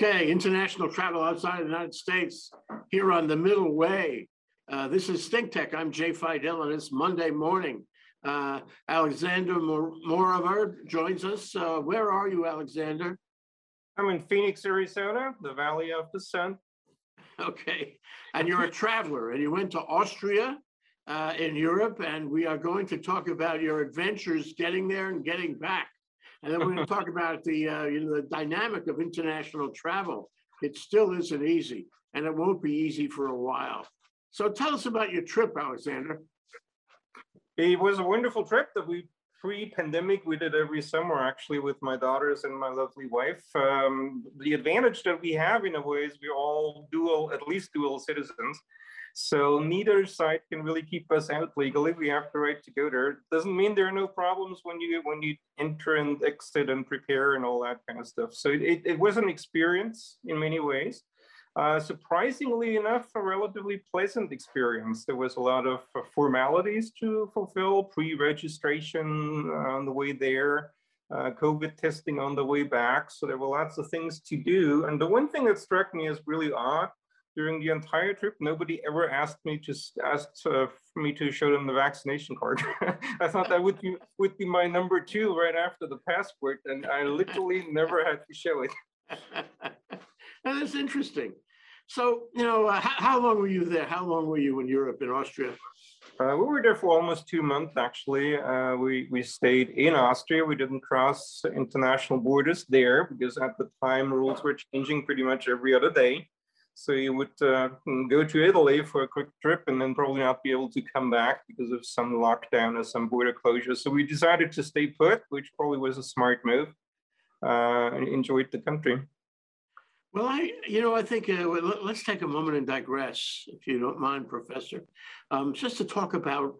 Okay, international travel outside of the United States here on the Middle Way. Uh, this is Think Tech. I'm Jay Fidell, and it's Monday morning. Uh, Alexander Morover joins us. Uh, where are you, Alexander? I'm in Phoenix, Arizona, the Valley of the Sun. Okay, and you're a traveler, and you went to Austria uh, in Europe, and we are going to talk about your adventures getting there and getting back. And then we're going to talk about the uh, you know the dynamic of international travel. It still isn't easy, and it won't be easy for a while. So tell us about your trip, Alexander. It was a wonderful trip that we pre-pandemic we did every summer actually with my daughters and my lovely wife. Um, the advantage that we have in a way is we're all dual, at least dual citizens. So neither side can really keep us out legally. We have the right to go there. Doesn't mean there are no problems when you when you enter and exit and prepare and all that kind of stuff. So it, it was an experience in many ways. Uh, surprisingly enough, a relatively pleasant experience. There was a lot of uh, formalities to fulfill, pre-registration on the way there, uh, COVID testing on the way back. So there were lots of things to do. And the one thing that struck me as really odd during the entire trip, nobody ever asked me to ask uh, for me to show them the vaccination card. I thought that would be would be my number two right after the passport, and I literally never had to show it. that's interesting. So, you know, uh, how, how, long were you there? How long were you in Europe, in Austria? Uh, we were there for almost two months, actually. Uh, we, we stayed in Austria. We didn't cross international borders there because at the time rules were changing pretty much every other day. So you would uh, go to Italy for a quick trip and then probably not be able to come back because of some lockdown or some border closure. So we decided to stay put, which probably was a smart move, uh, enjoyed the country. Well, I, you know, I think uh, let's take a moment and digress, if you don't mind, Professor, um, just to talk about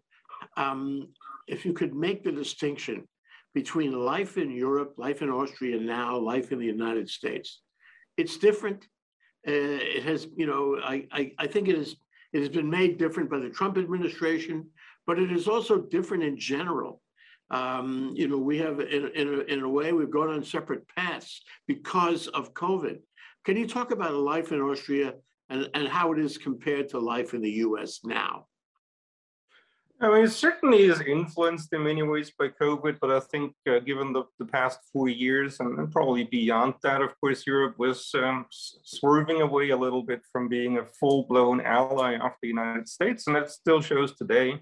um, if you could make the distinction between life in Europe, life in Austria now, life in the United States. It's different it has, you know, I, I, I think it is it has been made different by the Trump administration, but it is also different in general. Um, you know, we have, in, in, a, in a way, we've gone on separate paths because of COVID. Can you talk about life in Austria and, and how it is compared to life in the US now? I mean, it certainly is influenced in many ways by COVID, but I think uh, given the, the past four years and, probably beyond that, of course, Europe was um, swerving away a little bit from being a full-blown ally of the United States, and that still shows today.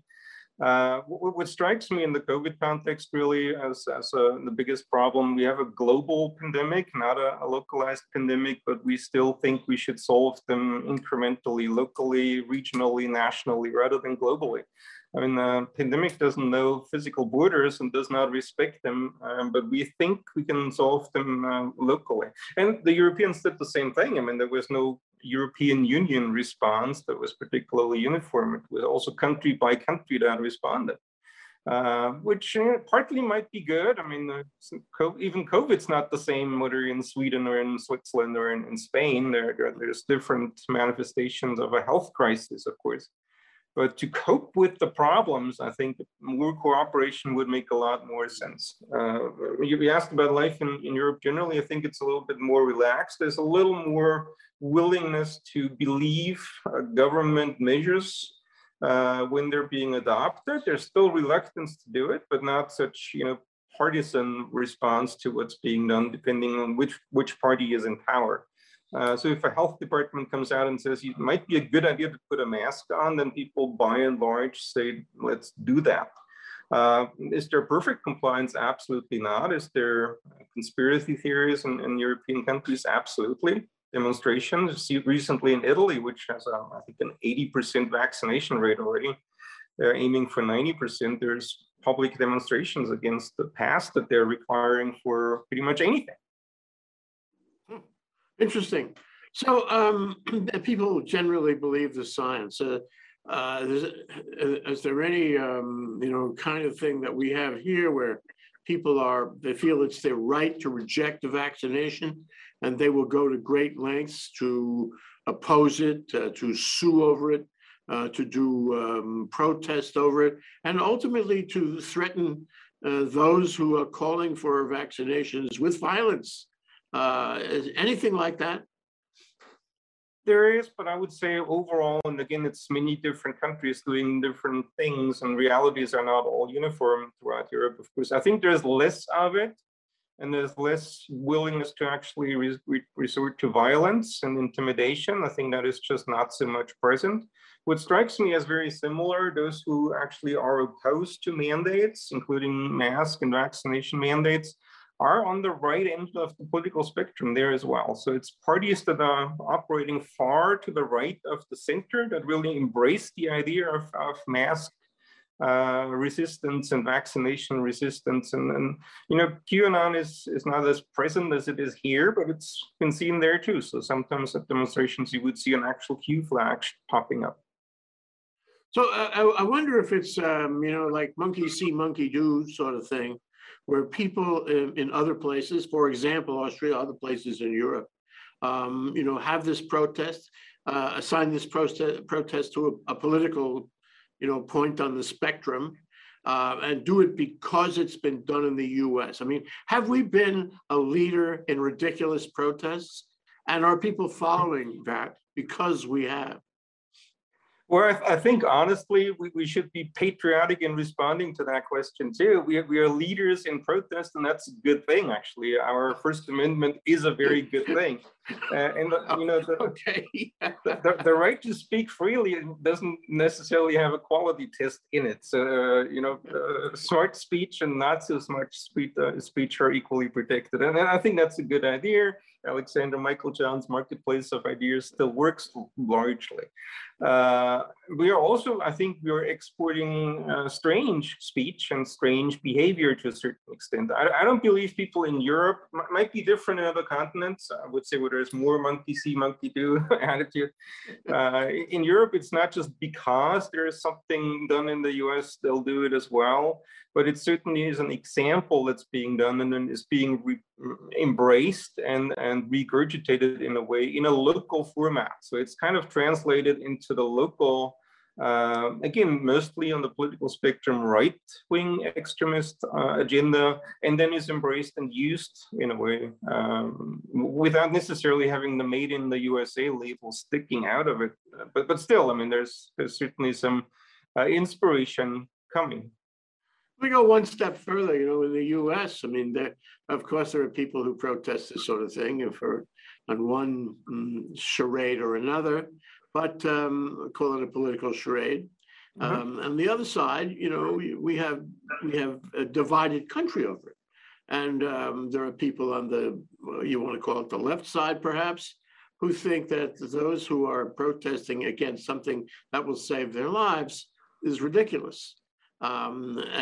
Uh, what, what, strikes me in the COVID context really as, as a, the biggest problem, we have a global pandemic, not a, a, localized pandemic, but we still think we should solve them incrementally, locally, regionally, nationally, rather than globally. I mean, the pandemic doesn't know physical borders and does not respect them, um, but we think we can solve them uh, locally. And the Europeans did the same thing. I mean, there was no European Union response that was particularly uniform. It was also country by country that responded. Uh, which uh, partly might be good. I mean, uh, even COVID's not the same whether in Sweden or in Switzerland or in, in Spain. There, there, there's different manifestations of a health crisis, of course. But to cope with the problems, I think more cooperation would make a lot more sense. Uh, you asked about life in, in Europe generally. I think it's a little bit more relaxed. There's a little more willingness to believe uh, government measures uh, when they're being adopted. There's still reluctance to do it, but not such you know partisan response to what's being done, depending on which which party is in power. Uh, so if a health department comes out and says it might be a good idea to put a mask on, then people by and large say, let's do that. Uh, is there perfect compliance? Absolutely not. Is there conspiracy theories in, in European countries? Absolutely. Demonstrations. See recently in Italy, which has, a, I think, an 80% vaccination rate already. They're aiming for 90%. There's public demonstrations against the pass that they're requiring for pretty much anything. Interesting. So um, people generally believe the science. Uh, uh, is, uh, is, there any, um, you know, kind of thing that we have here where people are, they feel it's their right to reject the vaccination and they will go to great lengths to oppose it, uh, to sue over it, uh, to do um, protest over it, and ultimately to threaten uh, those who are calling for vaccinations with violence Uh, is anything like that? There is, but I would say overall, and again, it's many different countries doing different things, and realities are not all uniform throughout Europe, of course. I think there's less of it, and there's less willingness to actually re re resort to violence and intimidation. I think that is just not so much present. What strikes me as very similar, those who actually are opposed to mandates, including mask and vaccination mandates, are on the right end of the political spectrum there as well. So it's parties that are operating far to the right of the center that really embrace the idea of, of mask uh, resistance and vaccination resistance. And, and, you know, QAnon is, is not as present as it is here, but it's been seen there too. So sometimes at demonstrations, you would see an actual Q flag popping up. So uh, I, I wonder if it's, um, you know, like monkey see, monkey do sort of thing where people in, in other places, for example, Austria, other places in Europe, um, you know, have this protest, uh, assign this protest protest to a, a, political, you know, point on the spectrum, uh, and do it because it's been done in the U.S. I mean, have we been a leader in ridiculous protests, and are people following that because we have? Well, I, I, think honestly, we, we should be patriotic in responding to that question too. We, we are leaders in protest, and that's a good thing, actually. Our First Amendment is a very good thing. Uh, and, you know, the, okay. the, the, right to speak freely doesn't necessarily have a quality test in it. So, uh, you know, uh, smart speech and not so smart speech, uh, speech are equally protected. And, and I think that's a good idea. Alexander Meiklejohn's marketplace of ideas still works largely. Uh, we are also, I think, we are exporting uh, strange speech and strange behavior to a certain extent. I, I don't believe people in Europe might be different in other continents. I would say where there's more monkey see, monkey do attitude. Uh, in Europe, it's not just because there is something done in the US, they'll do it as well but it certainly is an example that's being done and is being embraced and, and regurgitated in a way in a local format. So it's kind of translated into the local, uh, again, mostly on the political spectrum, right-wing extremist uh, agenda, and then is embraced and used in a way um, without necessarily having the made in the USA label sticking out of it. But, but still, I mean, there's, there's certainly some uh, inspiration coming. We go one step further, you know, in the US, I mean, there, of course, there are people who protest this sort of thing for on one mm, charade or another, but um, call it a political charade. Mm -hmm. um, and the other side, you know, we have we have a divided country over it. And um, there are people on the, you want to call it the left side, perhaps, who think that those who are protesting against something that will save their lives is ridiculous um,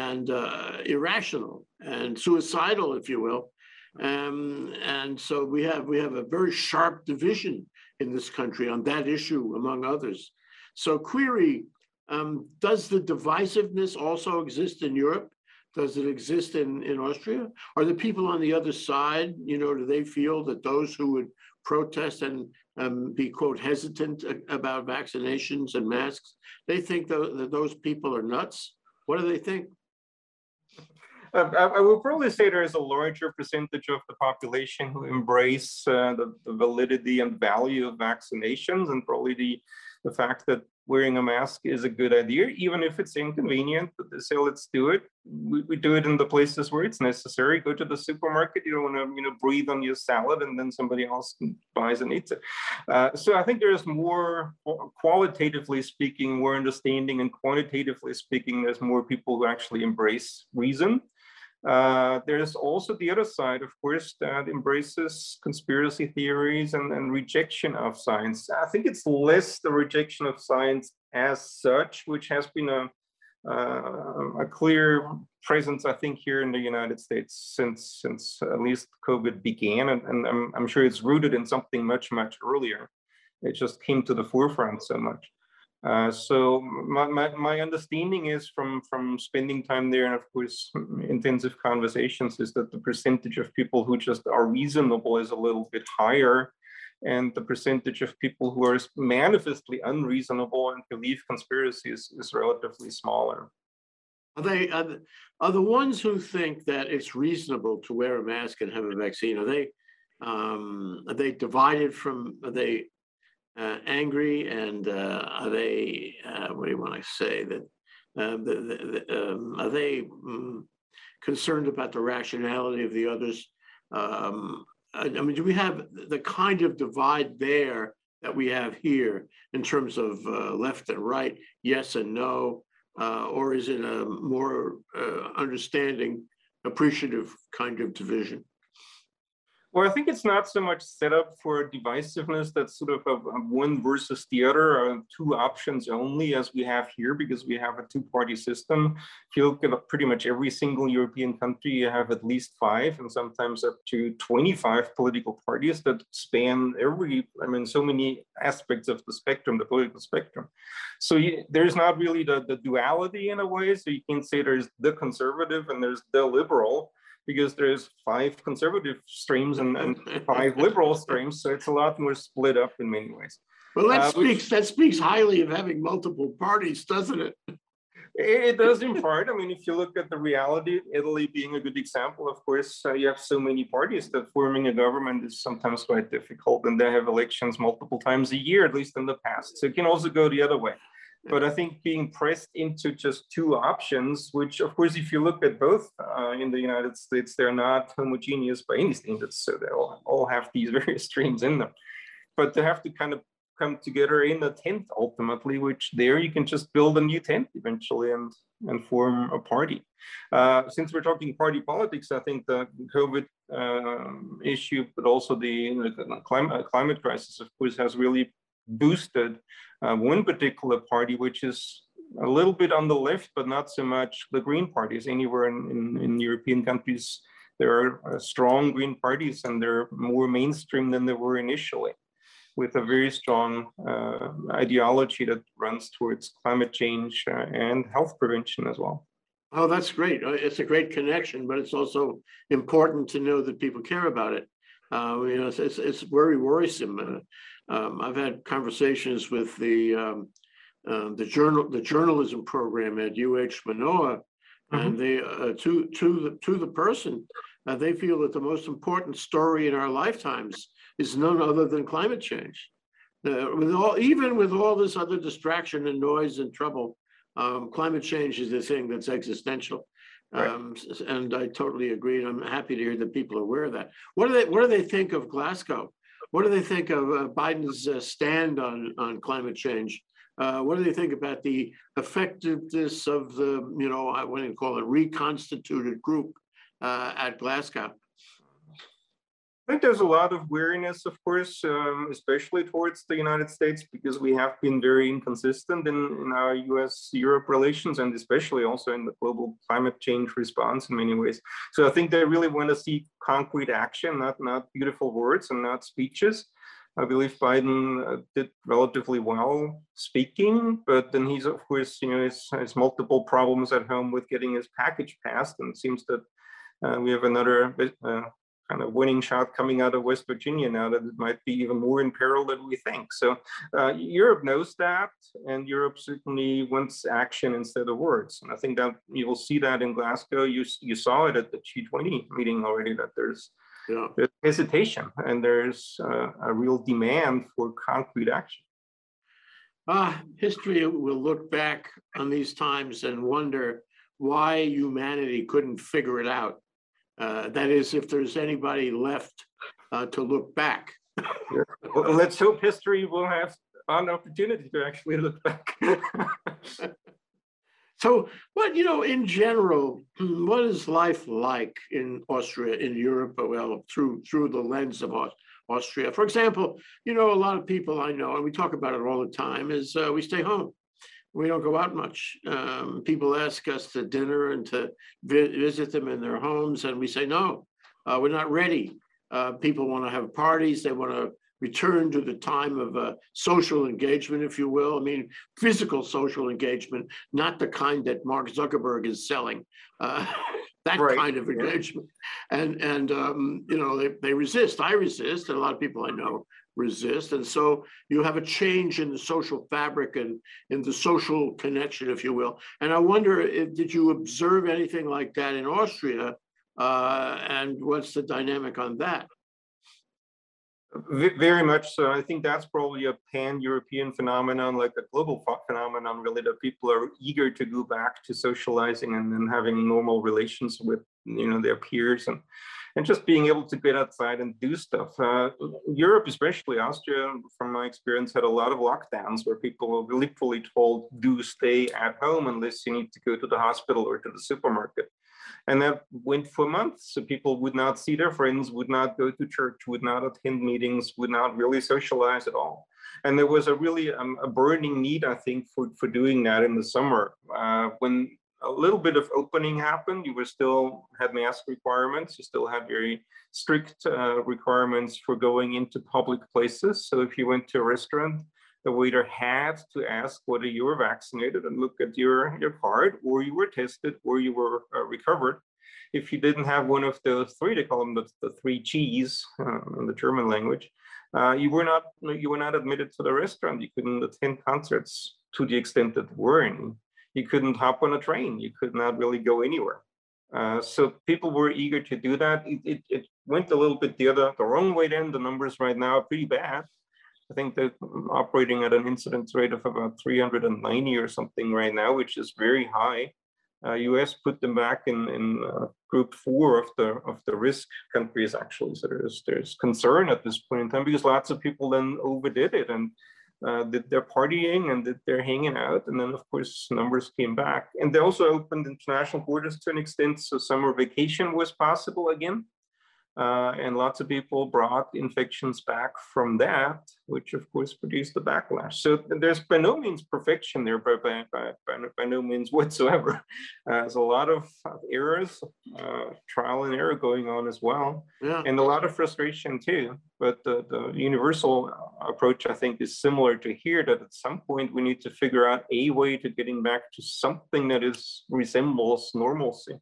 and uh, irrational and suicidal, if you will. Um, and so we have we have a very sharp division in this country on that issue, among others. So query, um, does the divisiveness also exist in Europe? Does it exist in, in Austria? Are the people on the other side, you know, do they feel that those who would protest and um, be, quote, hesitant about vaccinations and masks, they think that those people are nuts? What do they think? Uh, I, I would probably say there is a larger percentage of the population who embrace uh, the, the, validity and value of vaccinations and probably the, the fact that wearing a mask is a good idea, even if it's inconvenient, but they say, let's do it. We, we do it in the places where it's necessary. Go to the supermarket, you don't want to, you know, breathe on your salad and then somebody else buys and eats it. Uh, so I think there's more, qualitatively speaking, more understanding and quantitatively speaking, there's more people who actually embrace reason. Uh, there's also the other side, of course, that embraces conspiracy theories and, and rejection of science. I think it's less the rejection of science as such, which has been a, uh, a clear presence, I think, here in the United States since since at least COVID began, and, and I'm, I'm sure it's rooted in something much much earlier. It just came to the forefront so much. Uh, so my, my, my, understanding is from, from spending time there and of course intensive conversations is that the percentage of people who just are reasonable is a little bit higher and the percentage of people who are manifestly unreasonable and believe conspiracies is relatively smaller. Are they are the, are the ones who think that it's reasonable to wear a mask and have a vaccine? Are they Um, are they divided from, are they uh, angry and uh, are they, uh, what do you want to say, that, uh, the, the, the, um, are they mm, concerned about the rationality of the others? Um, I I mean, do we have the kind of divide there that we have here in terms of uh, left and right, yes and no? Uh, Or is it a more understanding, appreciative kind of division? Well, I think it's not so much set up for divisiveness that's sort of a, a one versus the other, uh, two options only, as we have here, because we have a two party system. If you look at pretty much every single European country, you have at least five and sometimes up to 25 political parties that span every, I mean, so many aspects of the spectrum, the political spectrum. So you, there's not really the, the duality in a way. So you can say there's the conservative and there's the liberal because there's five conservative streams and, and five liberal streams, so it's a lot more split up in many ways. Well, that Uh, which- speaks, that speaks highly of having multiple parties, doesn't it? It, it does in part. I mean, if you look at the reality, Italy being a good example, of course, uh, you have so many parties that forming a government is sometimes quite difficult, and they have elections multiple times a year, at least in the past. So it can also go the other way. But I think being pressed into just two options, which of course, if you look at both uh, in the United States, they're not homogeneous by any standards. So they all, all have these various streams in them. But they have to kind of come together in a tent ultimately, which there you can just build a new tent eventually and, and form a party. Uh, since we're talking party politics, I think the COVID um, issue, but also the, the climate, climate crisis, of course, has really boosted uh, one particular party, which is a little bit on the left, but not so much the Green parties. Anywhere in, in, in European countries, there are uh, strong Green parties and they're more mainstream than they were initially, with a very strong uh, ideology that runs towards climate change uh, and health prevention as well. Oh, that's great. Uh, It's a great connection, but it's also important to know that people care about it. Uh, you know, it's, it's, it's very worrisome. Um, I've had conversations with the, um, uh, the journal, the journalism program at UH Manoa. And they, uh, to, to the, to the person, uh, they feel that the most important story in our lifetimes is none other than climate change. Uh, with all, even with all this other distraction and noise and trouble, um, climate change is the thing that's existential. Right. Um, and I totally agree. And I'm happy to hear that people are aware of that. What do they, what do they think of Glasgow? What do they think of uh, Biden's uh, stand on, on climate change? Uh, what do they think about the effectiveness of the, you know, I wouldn't call it reconstituted group uh, at Glasgow? I think there's a lot of weariness, of course, um, especially towards the United States, because we have been very inconsistent in, in our US Europe relations and especially also in the global climate change response in many ways. So I think they really want to see concrete action, not, not beautiful words and not speeches. I believe Biden uh, did relatively well speaking, but then he's, of course, you know, has, multiple problems at home with getting his package passed. And it seems that uh, we have another uh, kind of winning shot coming out of West Virginia now that it might be even more in peril than we think. So uh, Europe knows that, and Europe certainly wants action instead of words. And I think that you will see that in Glasgow. You you saw it at the G20 meeting already that there's Yeah. there's hesitation and there's uh, a real demand for concrete action. Ah, history will look back on these times and wonder why humanity couldn't figure it out. Uh, that is, if there's anybody left uh, to look back. Well, let's hope history will have an opportunity to actually look back. So, what, you know, in general, what is life like in Austria, in Europe, well, through through the lens of Aus- Austria? For example, you know, a lot of people I know, and we talk about it all the time, is uh, we stay home. We don't go out much. Um, people ask us to dinner and to vi- visit them in their homes, and we say, no, uh, we're not ready. Uh, people want to have parties. They want to return to the time of uh, social engagement, if you will. I mean, physical social engagement, not the kind that Mark Zuckerberg is selling. Uh, that Right, kind of yeah. engagement, and and um, you know they, they resist. I resist, and a lot of people I know resist, and so you have a change in the social fabric and in the social connection, if you will. And I wonder, if, did you observe anything like that in Austria? Uh, and what's the dynamic on that? Very much so. I think that's probably a pan-European phenomenon, like a global phenomenon, really, that people are eager to go back to socializing and, and having normal relations with, you know, their peers and and just being able to get outside and do stuff. Uh, Europe, especially Austria, from my experience, had a lot of lockdowns where people were literally told, "Do stay at home unless you need to go to the hospital or to the supermarket." And that went for months. So people would not see their friends, would not go to church, would not attend meetings, would not really socialize at all. And there was a really um, a burning need, I think, for, for doing that in the summer. Uh, when a little bit of opening happened, you were still had mask requirements. You still had very strict uh, requirements for going into public places. So if you went to a restaurant, the waiter had to ask whether you were vaccinated and look at your, your card or you were tested or you were uh, recovered. If you didn't have one of those three, they call them the, the three G's uh, in the German language, uh, you were not you were not admitted to the restaurant. You couldn't attend concerts to the extent that were any. You couldn't hop on a train. You could not really go anywhere. Uh, so people were eager to do that. It, it, it, went a little bit the other the wrong way. Then the numbers right now are pretty bad. I think they're operating at an incidence rate of about 390 or something right now, which is very high. Uh, US put them back in, in uh, group four of the of the risk countries actually. So there's there's concern at this point in time because lots of people then overdid it and uh, that they're partying and that they're hanging out. And then of course numbers came back. And they also opened international borders to an extent. So summer vacation was possible again. Uh, and lots of people brought infections back from that, which of course produced the backlash. So there's by no means perfection there, by, by, by, by no means whatsoever. Uh, there's a lot of errors, uh, trial and error going on as well, yeah. and a lot of frustration too. But the, the universal approach, I think, is similar to here, that at some point we need to figure out a way to getting back to something that is resembles normalcy.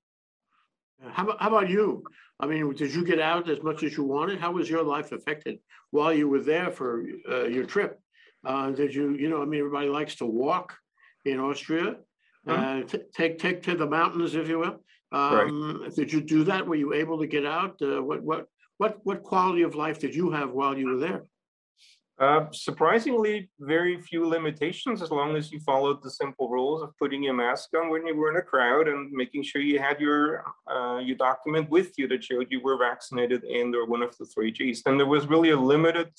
How about, how about you? I mean, did you get out as much as you wanted? How was your life affected while you were there for uh, your trip? Uh, did you, you know, I mean, everybody likes to walk in Austria, uh, take take to the mountains, if you will. Um, right. Did you do that? Were you able to get out? Uh, what what what what quality of life did you have while you were there? Uh, surprisingly, very few limitations as long as you followed the simple rules of putting your mask on when you were in a crowd and making sure you had your uh, your document with you that showed you were vaccinated and or one of the three Gs. Then there was really a limited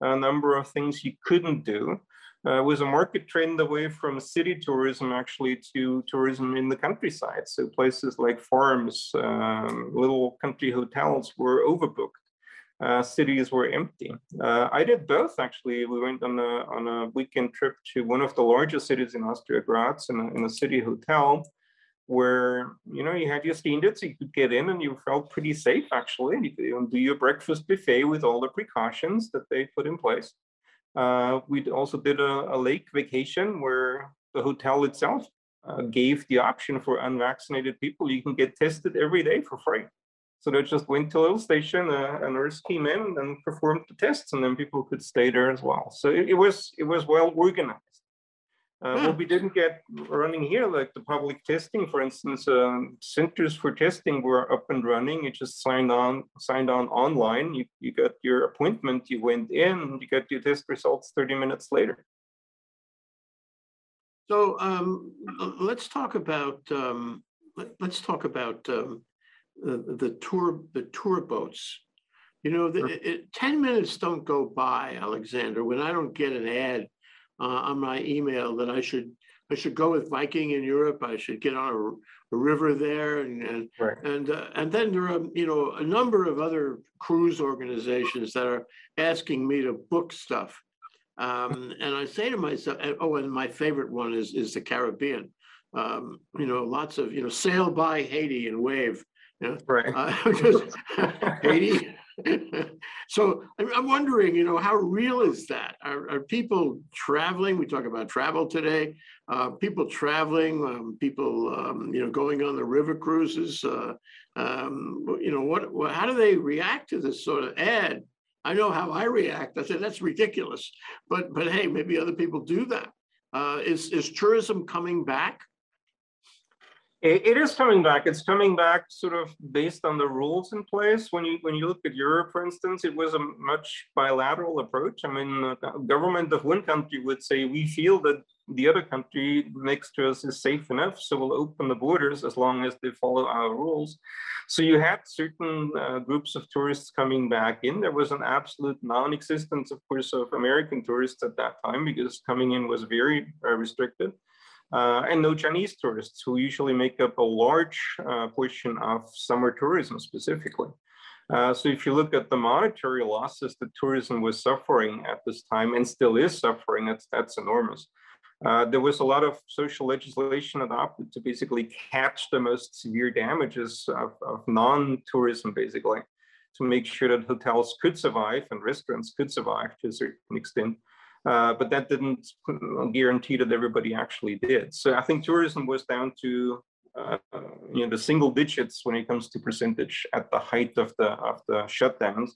uh, number of things you couldn't do. Uh, was a market trend away from city tourism actually to tourism in the countryside. So places like farms, um, little country hotels were overbooked uh, cities were empty. Uh, I did both actually. We went on a, on a weekend trip to one of the largest cities in Austria, Graz, in a, in a city hotel where you know you had your standards, you could get in and you felt pretty safe actually. You could do your breakfast buffet with all the precautions that they put in place. Uh, we also did a, a, lake vacation where the hotel itself uh, gave the option for unvaccinated people. You can get tested every day for free. So they just went to a little station, uh, a nurse came in and performed the tests, and then people could stay there as well. So it, it was it was well organized. Uh, What we didn't get running here, like the public testing, for instance, uh, centers for testing were up and running. You just signed on, signed on online. You, you got your appointment. You went in. You got your test results 30 minutes later. So um, let's talk about um, let, us talk about um, the, the tour the tour boats. You know, the, it, ten minutes don't go by, Alexander, when I don't get an ad uh, on my email that I should I should go with Viking in Europe. I should get on a, a river there, and and right. and, uh, and then there are you know a number of other cruise organizations that are asking me to book stuff. Um, and I say to myself, oh, and my favorite one is is the Caribbean. Um, you know, lots of you know sail by Haiti and wave. Yeah. Right. Uh, just 80. so I'm wondering, you know, how real is that? Are, are people traveling? We talk about travel today. Uh, people traveling, um, people, um, you know, going on the river cruises. Uh, um, you know, what? How do they react to this sort of ad? I know how I react. I said that's ridiculous, but but hey, maybe other people do that. Uh, is is tourism coming back? It, it is coming back. It's coming back sort of based on the rules in place. When you when you look at Europe, for instance, it was a much bilateral approach. I mean, the government of one country would say, we feel that the other country next to us is safe enough, so we'll open the borders as long as they follow our rules. So you had certain uh, groups of tourists coming back in. There was an absolute non-existence, of course, of American tourists at that time because coming in was very uh, restricted and no Chinese tourists who usually make up a large uh, portion of summer tourism specifically. Uh, so if you look at the monetary losses that tourism was suffering at this time and still is suffering, that's, that's enormous. Uh, there was a lot of social legislation adopted to basically catch the most severe damages of, of non-tourism, basically, to make sure that hotels could survive and restaurants could survive to a certain extent. Uh, but that didn't guarantee that everybody actually did. So I think tourism was down to uh, you know the single digits when it comes to percentage at the height of the of the shutdowns,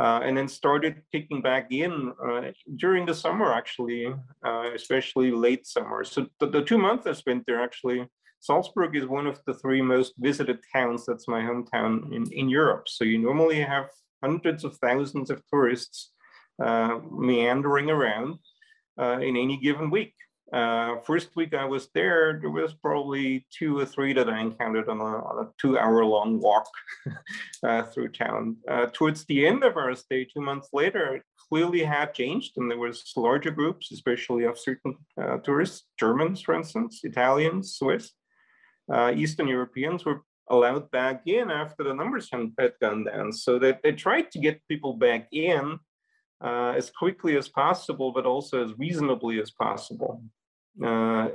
uh, and then started kicking back in uh, during the summer actually, uh, especially late summer. So the, the two months I spent there actually. Salzburg is one of the three most visited towns. That's my hometown in, in Europe. So you normally have hundreds of thousands of tourists uh, meandering around uh, in any given week. Uh, first week I was there, there was probably two or three that I encountered on a, on a two hour long walk uh, through town. Uh, towards the end of our stay, two months later, it clearly had changed and there was larger groups, especially of certain uh, tourists, Germans, for instance, Italians, Swiss, Eastern Europeans were allowed back in after the numbers had gone down. So that they tried to get people back in uh, as quickly as possible, but also as reasonably as possible. Uh,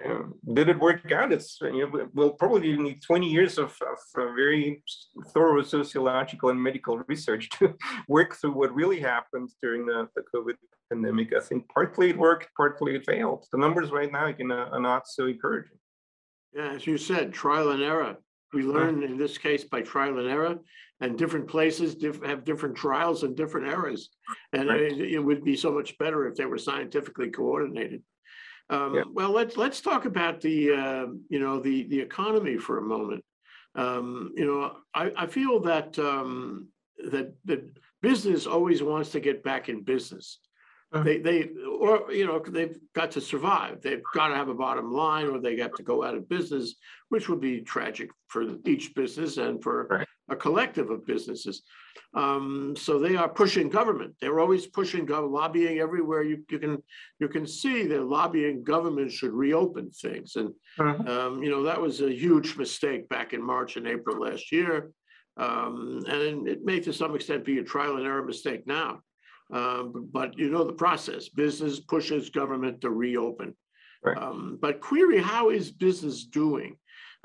did it work out? It's you know, we'll probably need 20 years of, of uh, very thorough sociological and medical research to work through what really happened during the, the COVID pandemic. I think partly it worked, partly it failed. The numbers right now are not so encouraging. Yeah, as you said, trial and error. We learn in this case by trial and error and different places diff- have different trials and different errors. And Right. it, it would be so much better if they were scientifically coordinated. Um, Yeah. well, let's, let's talk about the, uh, you know, the, the economy for a moment. Um, you know, I, I feel that, um, that, that business always wants to get back in business. Uh. They, they, or, you know, they've got to survive. They've got to have a bottom line or they have to go out of business, which would be tragic for each business and for Right. A collective of businesses. Um, so they are pushing government. They're always pushing gov- lobbying everywhere you, you can you can see they're lobbying government should reopen things. And Mhm. um, you know that was a huge mistake back in March and April last year. Um, and it may to some extent be a trial and error mistake now. Um, but you know the process. Business pushes government to reopen. Right. Um, but query, how is business doing?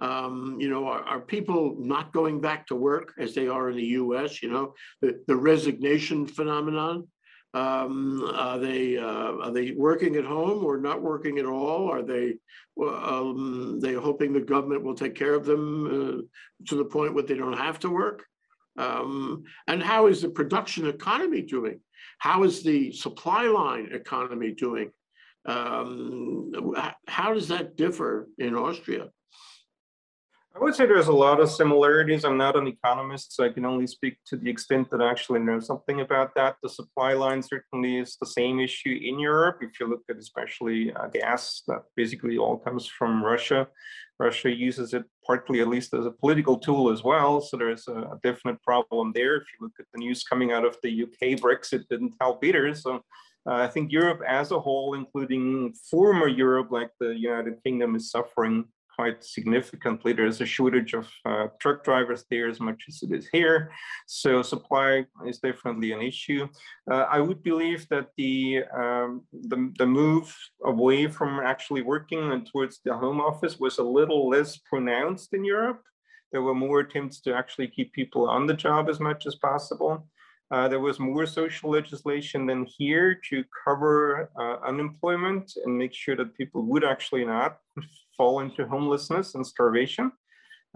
Um, you know, are, are people not going back to work as they are in the US, you know, the, the resignation phenomenon? Um, are they, uh, are they working at home or not working at all? Are they, um, they hoping the government will take care of them, uh, to the point where they don't have to work? Um, and how is the production economy doing? How is the supply line economy doing? Um, how does that differ in Austria? I would say there's a lot of similarities. I'm not an economist, so I can only speak to the extent that I actually know something about that. The supply line certainly is the same issue in Europe. If you look at especially uh, gas, that basically all comes from Russia. Russia uses it partly, at least, as a political tool as well. So there's a, a definite problem there. If you look at the news coming out of the UK, Brexit didn't help either. So uh, I think Europe as a whole, including former Europe, like the United Kingdom, is suffering quite significantly. There's a shortage of uh, truck drivers there as much as it is here. So supply is definitely an issue. Uh, I would believe that the, um, the, the move away from actually working and towards the home office was a little less pronounced in Europe. There were more attempts to actually keep people on the job as much as possible. Uh, there was more social legislation than here to cover uh, unemployment and make sure that people would actually not fall into homelessness and starvation.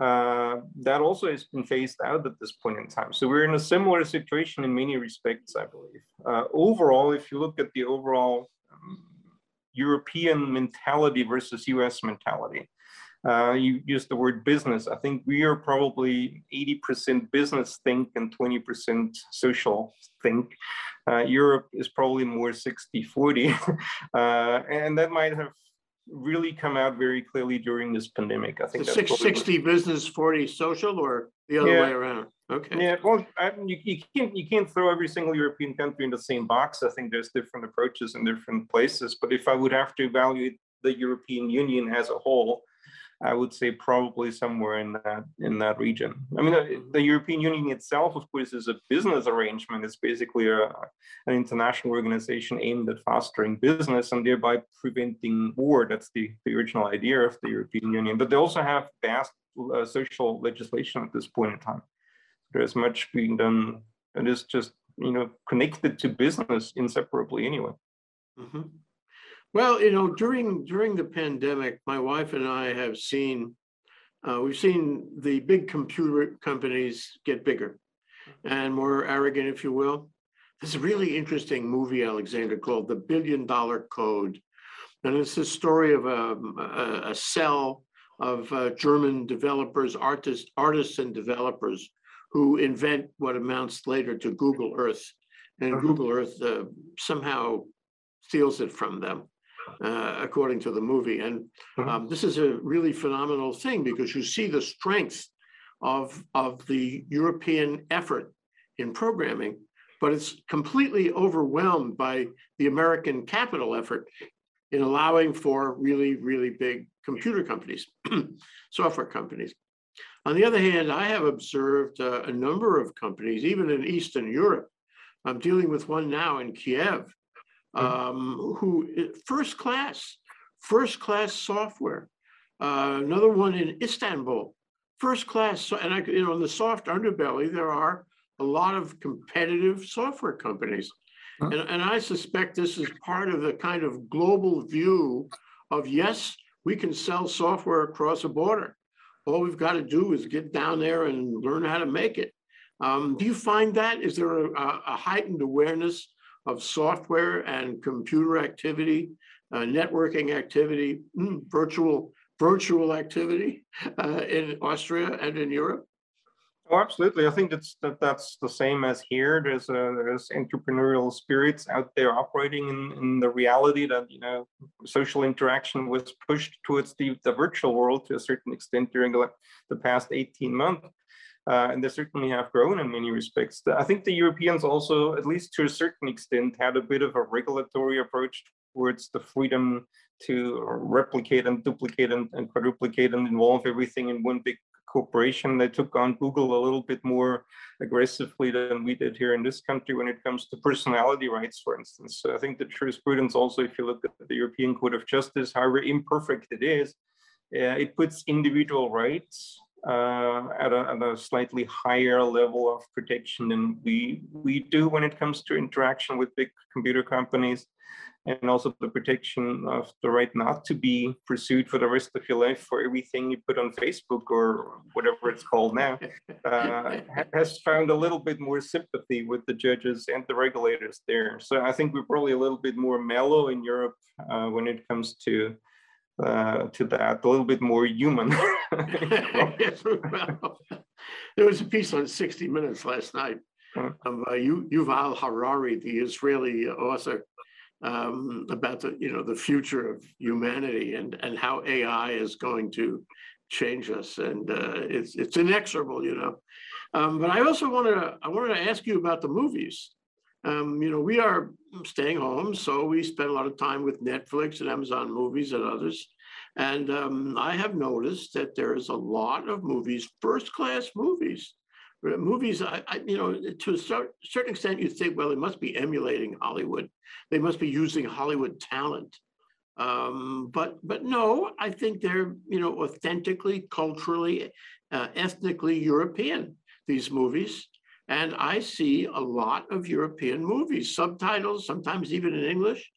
Uh, that also has been phased out at this point in time. So we're in a similar situation in many respects, I believe. Uh, overall, if you look at the overall um, European mentality versus US mentality, Uh, you use the word business. I think we are probably 80% business think and 20% social think. Uh, Europe is probably more 60 40. uh, and that might have really come out very clearly during this pandemic. I think The that's six, probably what- 60 business, 40 social, or the other Yeah. way around? Okay. Yeah, well, I, you, you can't you can't throw every single European country in the same box. I think there's different approaches in different places. But if I would have to evaluate the European Union as a whole, I would say probably somewhere in that in that region. I mean, uh, the European Union itself, of course, is a business arrangement. It's basically a, an international organization aimed at fostering business and thereby preventing war. That's the, the original idea of the European Union. But they also have vast uh, social legislation at this point in time there's much being done and it's just you know connected to business inseparably anyway Mhm. Well, you know, during, during the pandemic, my wife and I have seen, uh, we've seen the big computer companies get bigger and more arrogant, if you will. There's a really interesting movie, Alexander, called The Billion Dollar Code. And it's the story of a, a, a cell of uh, German developers, artists, artists and developers who invent what amounts later to Google Earth. And Mhm. Google Earth uh, somehow steals it from them, uh, according to the movie. And Mhm. um, this is a really phenomenal thing because you see the strength of, of the European effort in programming, but it's completely overwhelmed by the American capital effort in allowing for really, really big computer companies, software companies. On the other hand, I have observed uh, a number of companies, even in Eastern Europe. I'm dealing with one now in Kiev, um, who first class, first class software. Uh, another one in Istanbul, first class. So, and I, you know, in the soft underbelly, there are a lot of competitive software companies. Huh. And, and I suspect this is part of the kind of global view of yes, we can sell software across a border. All we've got to do is get down there and learn how to make it. Um, do you find that? Is there a, a a heightened awareness of software and computer activity, uh, networking activity, mm, virtual virtual activity uh, in Austria and in Europe? oh absolutely. I think that's that that's the same as here. There's a there's entrepreneurial spirits out there operating in, in the reality that you know social interaction was pushed towards the, the virtual world to a certain extent during the, the past 18 months uh, and they certainly have grown in many respects. I think the Europeans also, at least to a certain extent, had a bit of a regulatory approach towards the freedom to replicate and duplicate and, and quadruplicate and involve everything in one big corporation. They took on Google a little bit more aggressively than we did here in this country when it comes to personality rights, for instance. So I think the jurisprudence also, if you look at the European Court of Justice, however imperfect it is, uh, it puts individual rights uh, at, a, at a slightly higher level of protection than we we do when it comes to interaction with big computer companies, and also the protection of the right not to be pursued for the rest of your life for everything you put on Facebook or whatever it's called now, uh, has found a little bit more sympathy with the judges and the regulators there. So I think we're probably a little bit more mellow in Europe uh, when it comes to uh, to that, a little bit more human. Well, There was a piece on 60 Minutes last night of uh, Yu- Yuval Harari, the Israeli author, um, about the, you know, the future of humanity and, and how AI is going to change us. And uh, it's, it's inexorable, you know. Um, But I also wanted to, I wanted to ask you about the movies. Um, You know, we are staying home, so we spend a lot of time with Netflix and Amazon Movies and others. And um, I have noticed that there is a lot of movies, first-class movies. uh, Movies, I, I, you know, to a certain extent, you think, well, they must be emulating Hollywood. They must be using Hollywood talent. Um, but, but no, I think they're, you know, authentically, culturally, uh, ethnically European, these movies. And I see a lot of European movies, subtitles, sometimes even in English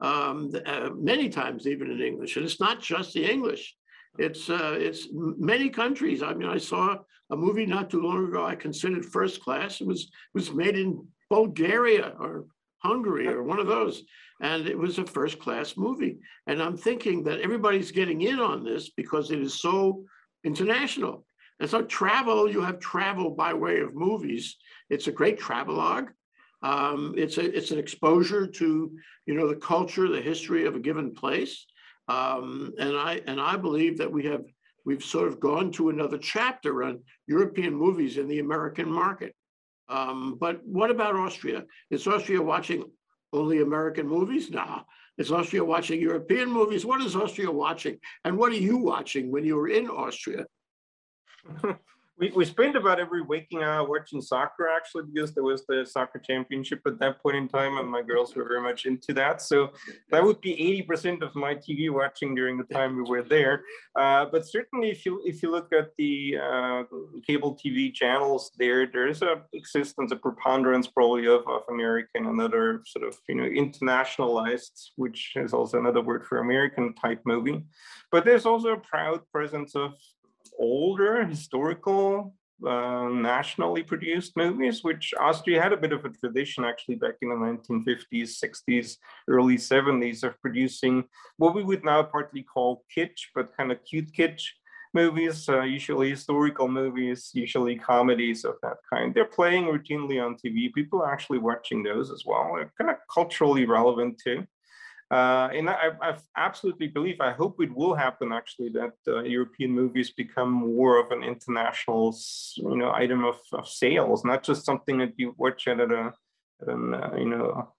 um, uh, many times even in English. And it's not just the English. It's uh, it's many countries. I mean, I saw a movie not too long ago. I considered first class. It was was made in Bulgaria or Hungary or one of those. And it was a first class movie. And I'm thinking that everybody's getting in on this because it is so international. And so travel, you have travel by way of movies. It's a great travelogue. Um, it's a it's an exposure to you know the culture, the history of a given place. Um, and I and I believe that we have we've sort of gone to another chapter on European movies in the American market. Um, but what about Austria? Is Austria watching only American movies? Nah. Is Austria watching European movies? What is Austria watching? And what are you watching when you're in Austria? we, we spent about every waking hour watching soccer actually because there was the soccer championship at that point in time and my girls were very much into that. So that would be 80% of my tv watching during the time we were there. Uh, but certainly if you if you look at the uh, cable tv channels there there's a existence a preponderance probably of, of american and other sort of you know internationalized which is also another word for american type movie. But there's also a proud presence of older historical uh, nationally produced movies, which Austria had a bit of a tradition actually back in the 1950s, 60s, early 70s of producing what we would now partly call kitsch, but kind of cute kitsch movies, uh, usually historical movies, usually comedies of that kind. They're playing routinely on TV. People are actually watching those as well. They're kind of culturally relevant too. Uh, and I, I, absolutely believe, I hope it will happen actually, that uh, European movies become more of an international, you know, item of, of sales, not just something that you watch at a, at an, uh, you know,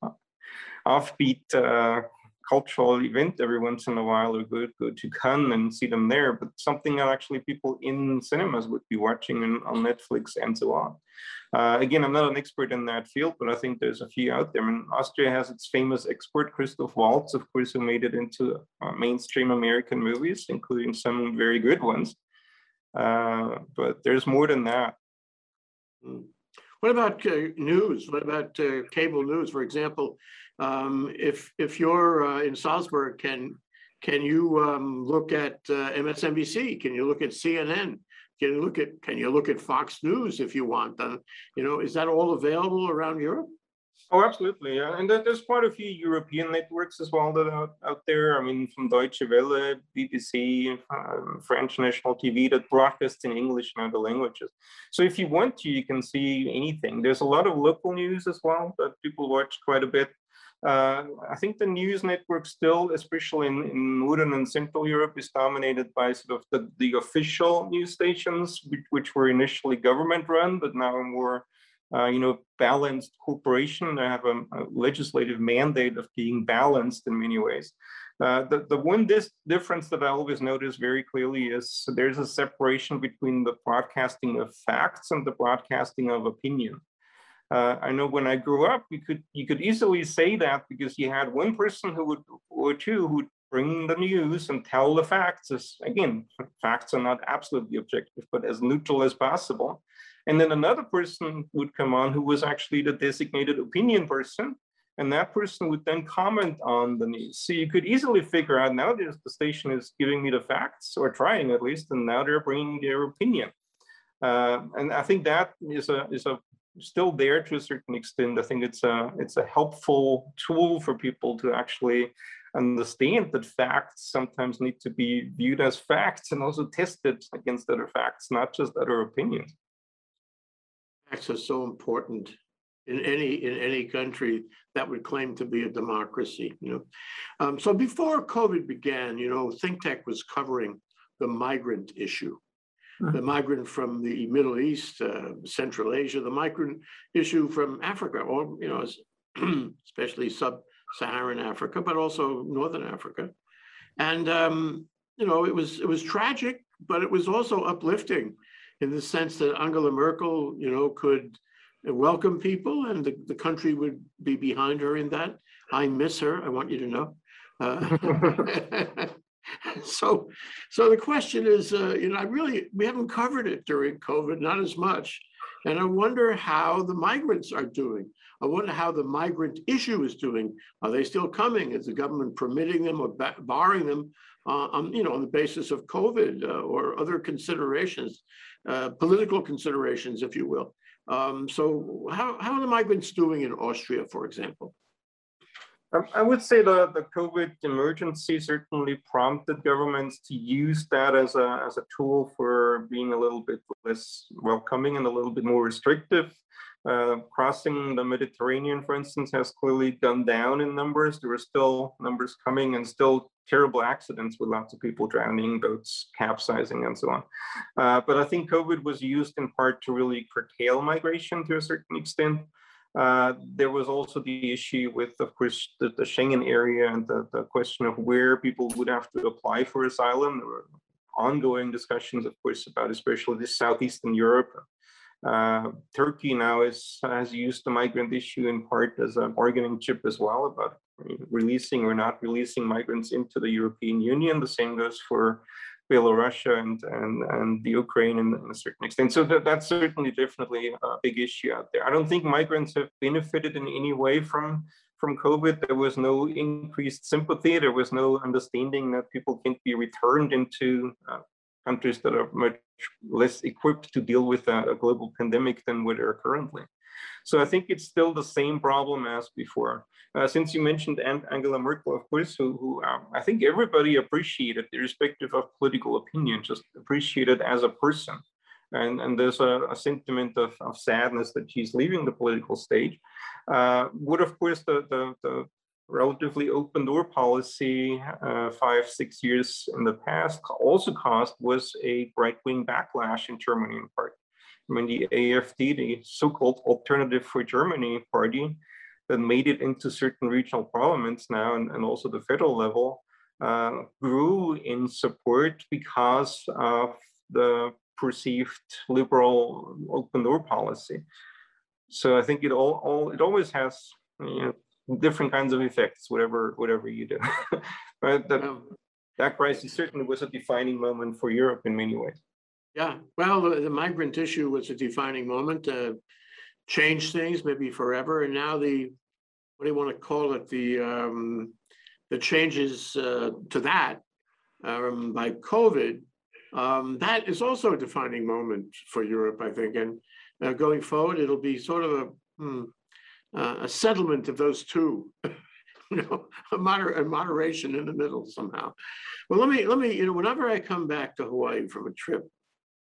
offbeat uh, cultural event every once in a while or go, go to Cannes and see them there, but something that actually people in cinemas would be watching and on Netflix and so on. Uh, again, I'm not an expert in that field, but I think there's a few out there. I mean, Austria has its famous expert, Christoph Waltz, of course, who made it into uh, mainstream American movies, including some very good ones. Uh, but there's more than that. Hmm. What about uh, news? What about uh, cable news? For example, um, if if you're uh, in Salzburg, can can you um, look at MSNBC? Can you look at CNN? Can you look at can you look at Fox News if you want? Uh, you know, is that all available around Europe? Oh, absolutely, yeah. And there's quite a few European networks as well that are out there. I mean, from Deutsche Welle, BBC, um, French national TV that broadcasts in English and other languages. So if you want to, you can see anything. There's a lot of local news as well that people watch quite a bit. Uh, I think the news network still, especially in, in Northern and Central Europe, is dominated by sort of the, the official news stations, which, were initially government run, but now more, you know, balanced corporation. They have a, a, legislative mandate of being balanced in many ways. Uh, the, the one dis difference that I always notice very clearly is there's a separation between the broadcasting of facts and the broadcasting of opinion. Uh, I know when I grew up, you could you could easily say that because you had one person who would or two who would bring the news and tell the facts. As again, facts are not absolutely objective, but as neutral as possible. And then another person would come on who was actually the designated opinion person, and that person would then comment on the news. So you could easily figure out now the station is giving me the facts, or trying at least, and now they're bringing their opinion. Uh, and I think that is a is a still there to a certain extent. I think it's a it's a helpful tool for people to actually understand that facts sometimes need to be viewed as facts and also tested against other facts, not just other opinions. Facts are so important in any in any country that would claim to be a democracy. You know, um, so before COVID began, you know, ThinkTech was covering the migrant issue. The migrant from the Middle East, uh, Central Asia, the migrant issue from Africa, or you know, especially sub-Saharan Africa, but also Northern Africa, and um, you know, it was it was tragic, but it was also uplifting, in the sense that Angela Merkel, you know, could welcome people, and the, the country would be behind her in that. I miss her. I want you to know. Uh, so, so the question is, uh, you know, I really, we haven't covered it during COVID, not as much. And I wonder how the migrants are doing. I wonder how the migrant issue is doing. Are they still coming? Is the government permitting them or barring them uh, on, you know, on the basis of COVID uh, or other considerations, uh, political considerations, if you will? Um, so how, how are the migrants doing in Austria, for example? Um, I would say the, the COVID emergency certainly prompted governments to use that as a, as a tool for being a little bit less welcoming and a little bit more restrictive. Uh, crossing the Mediterranean, for instance, has clearly gone down in numbers. There are still numbers coming and still terrible accidents with lots of people drowning, boats capsizing, and so on. Uh, but I think COVID was used in part to really curtail migration to a certain extent. Uh, there was also the issue with, of course, the, the Schengen area and the, the, question of where people would have to apply for asylum. There were ongoing discussions, of course, about especially the southeastern Europe. Uh, Turkey now is, has used the migrant issue in part as a bargaining chip as well about releasing or not releasing migrants into the European Union. The same goes for Belarus and, and, and the Ukraine in, in a certain extent. So that, that's certainly definitely a big issue out there. I don't think migrants have benefited in any way from, from COVID. There was no increased sympathy. There was no understanding that people can't be returned into uh, countries that are much less equipped to deal with a, a global pandemic than what are currently. So I think it's still the same problem as before. Uh, since you mentioned Angela Merkel, of course, who, who um, I think everybody appreciated, irrespective of political opinion, just appreciated as a person. And, and there's a, a sentiment of, of, sadness that she's leaving the political stage. Uh, would, of course, the, the, the relatively open door policy uh, five, six years in the past also caused was a right wing backlash in Germany in part. I mean, the AFD, the so-called Alternative for Germany party, that made it into certain regional parliaments now and, and also the federal level, uh, grew in support because of the perceived liberal open door policy. So I think it all, all it always has you know, different kinds of effects, whatever whatever you do. but that, that crisis certainly was a defining moment for Europe in many ways. Yeah, well, the, the migrant issue was a defining moment, uh, changed things maybe forever, and now the what do you want to call it? The um, the changes uh, to that um, by COVID. Um, that is also a defining moment for Europe, I think, and uh, going forward, it'll be sort of a hmm, uh, a settlement of those two. you know, a, moder- a moderation in the middle somehow. Well, let me let me you know, whenever I come back to Hawaii from a trip,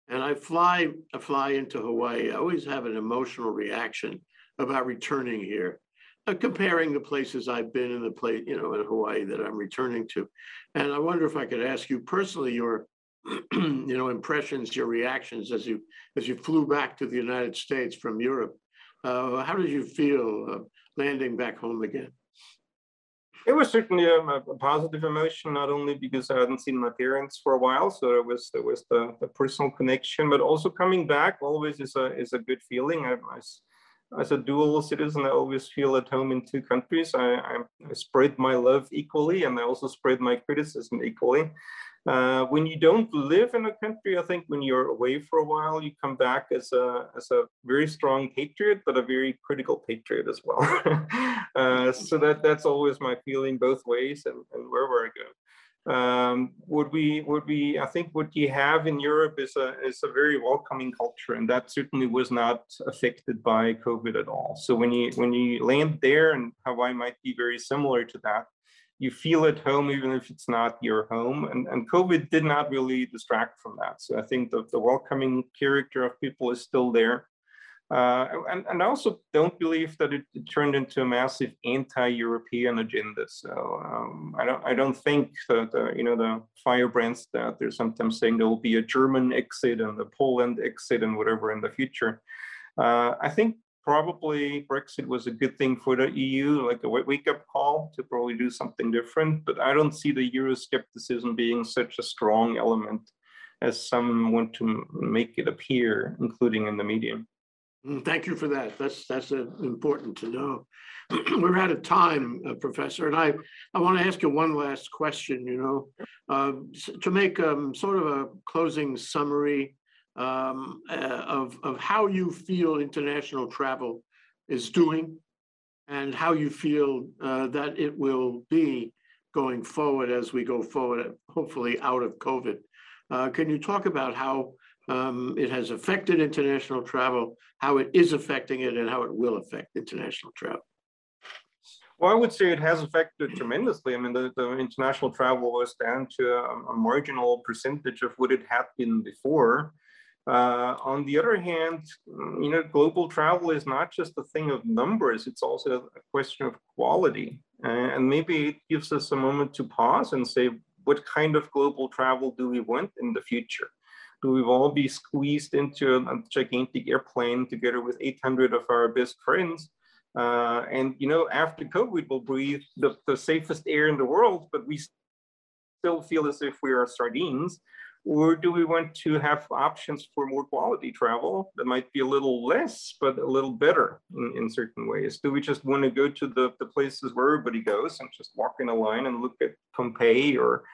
and I fly, I fly into Hawaii. I always have an emotional reaction about returning here, uh, comparing the places I've been in the place, you know, in Hawaii that I'm returning to. And I wonder if I could ask you personally your, you know, impressions, your reactions as you as you flew back to the United States from Europe. Uh, how did you feel uh, landing back home again? It was certainly a, a, positive emotion, not only because I hadn't seen my parents for a while, so there was there was the, the personal connection, but also coming back always is a is a good feeling. I, I, as a dual citizen, I always feel at home in two countries. I, I, I spread my love equally, and I also spread my criticism equally. Uh, when you don't live in a country, I think when you're away for a while, you come back as a as a very strong patriot, but a very critical patriot as well. uh, so that that's always my feeling both ways, and, and wherever I go. Um, would we would we I think what you have in Europe is a is a very welcoming culture, and that certainly was not affected by COVID at all. So when you when you land there, and Hawaii might be very similar to that you feel at home even if it's not your home. And, and COVID did not really distract from that. So I think the, the welcoming character of people is still there. Uh, and, and I also don't believe that it, it turned into a massive anti-European agenda. So um, I don't I don't think that uh, you know the firebrands that they're sometimes saying there will be a German exit and a Poland exit and whatever in the future. Uh, I think probably Brexit was a good thing for the EU, like a wake up call to probably do something different. But I don't see the Euroscepticism being such a strong element as some want to make it appear, including in the media. Mm, thank you for that. That's that's uh, important to know. We're out of time, uh, Professor, and I I want to ask you one last question. You know, uh, to make um, sort of a closing summary um, uh, of, of how you feel international travel is doing and how you feel uh, that it will be going forward as we go forward, hopefully out of COVID. Uh, can you talk about how um, it has affected international travel, how it is affecting it, and how it will affect international travel? Well, I would say it has affected tremendously. I mean, the, the international travel was down to a, a marginal percentage of what it had been before. Uh, on the other hand, you know, global travel is not just a thing of numbers, it's also a question of quality. and maybe it gives us a moment to pause and say, what kind of global travel do we want in the future? Do we all be squeezed into a gigantic airplane together with 800 of our best friends? Uh, and you know, after COVID, we'll breathe the, the safest air in the world, but we still feel as if we are sardines. Or do we want to have options for more quality travel that might be a little less, but a little better in, in certain ways? Do we just want to go to the, the places where everybody goes and just walk in a line and look at Pompeii or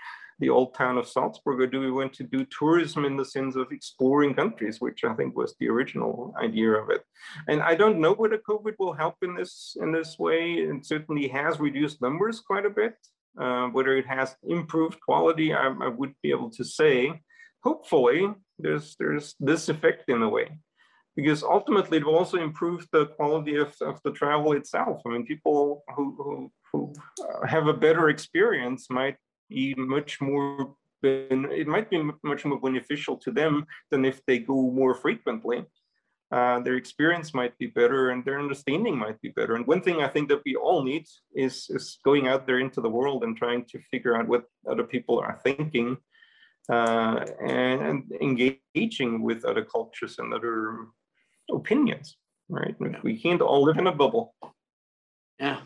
the old town of Salzburg, or do we want to do tourism in the sense of exploring countries, which I think was the original idea of it? And I don't know whether COVID will help in this in this way. It certainly has reduced numbers quite a bit. Uh, whether it has improved quality, I, I would be able to say. Hopefully, there's there's this effect in a way because ultimately it will also improve the quality of, of the travel itself. I mean, people who, who, who have a better experience might be much more it might be much more beneficial to them than if they go more frequently. Uh, their experience might be better and their understanding might be better. And one thing I think that we all need is, is going out there into the world and trying to figure out what other people are thinking uh, and, and, engaging with other cultures and other opinions, right? We can't all live in a bubble. Yeah,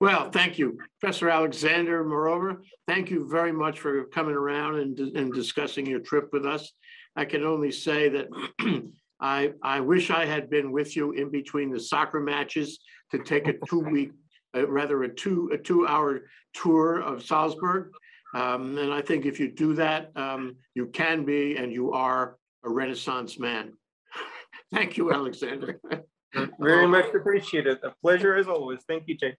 well, thank you, Professor Alexander Morover. Thank you very much for coming around and, and discussing your trip with us. I can only say that I, I wish I had been with you in between the soccer matches to take a two-week, uh, rather a two a two-hour tour of Salzburg. Um, and I think if you do that, um, you can be and you are a Renaissance man. Thank you, Alexander. Very much appreciated. A pleasure as always. Thank you, Jay.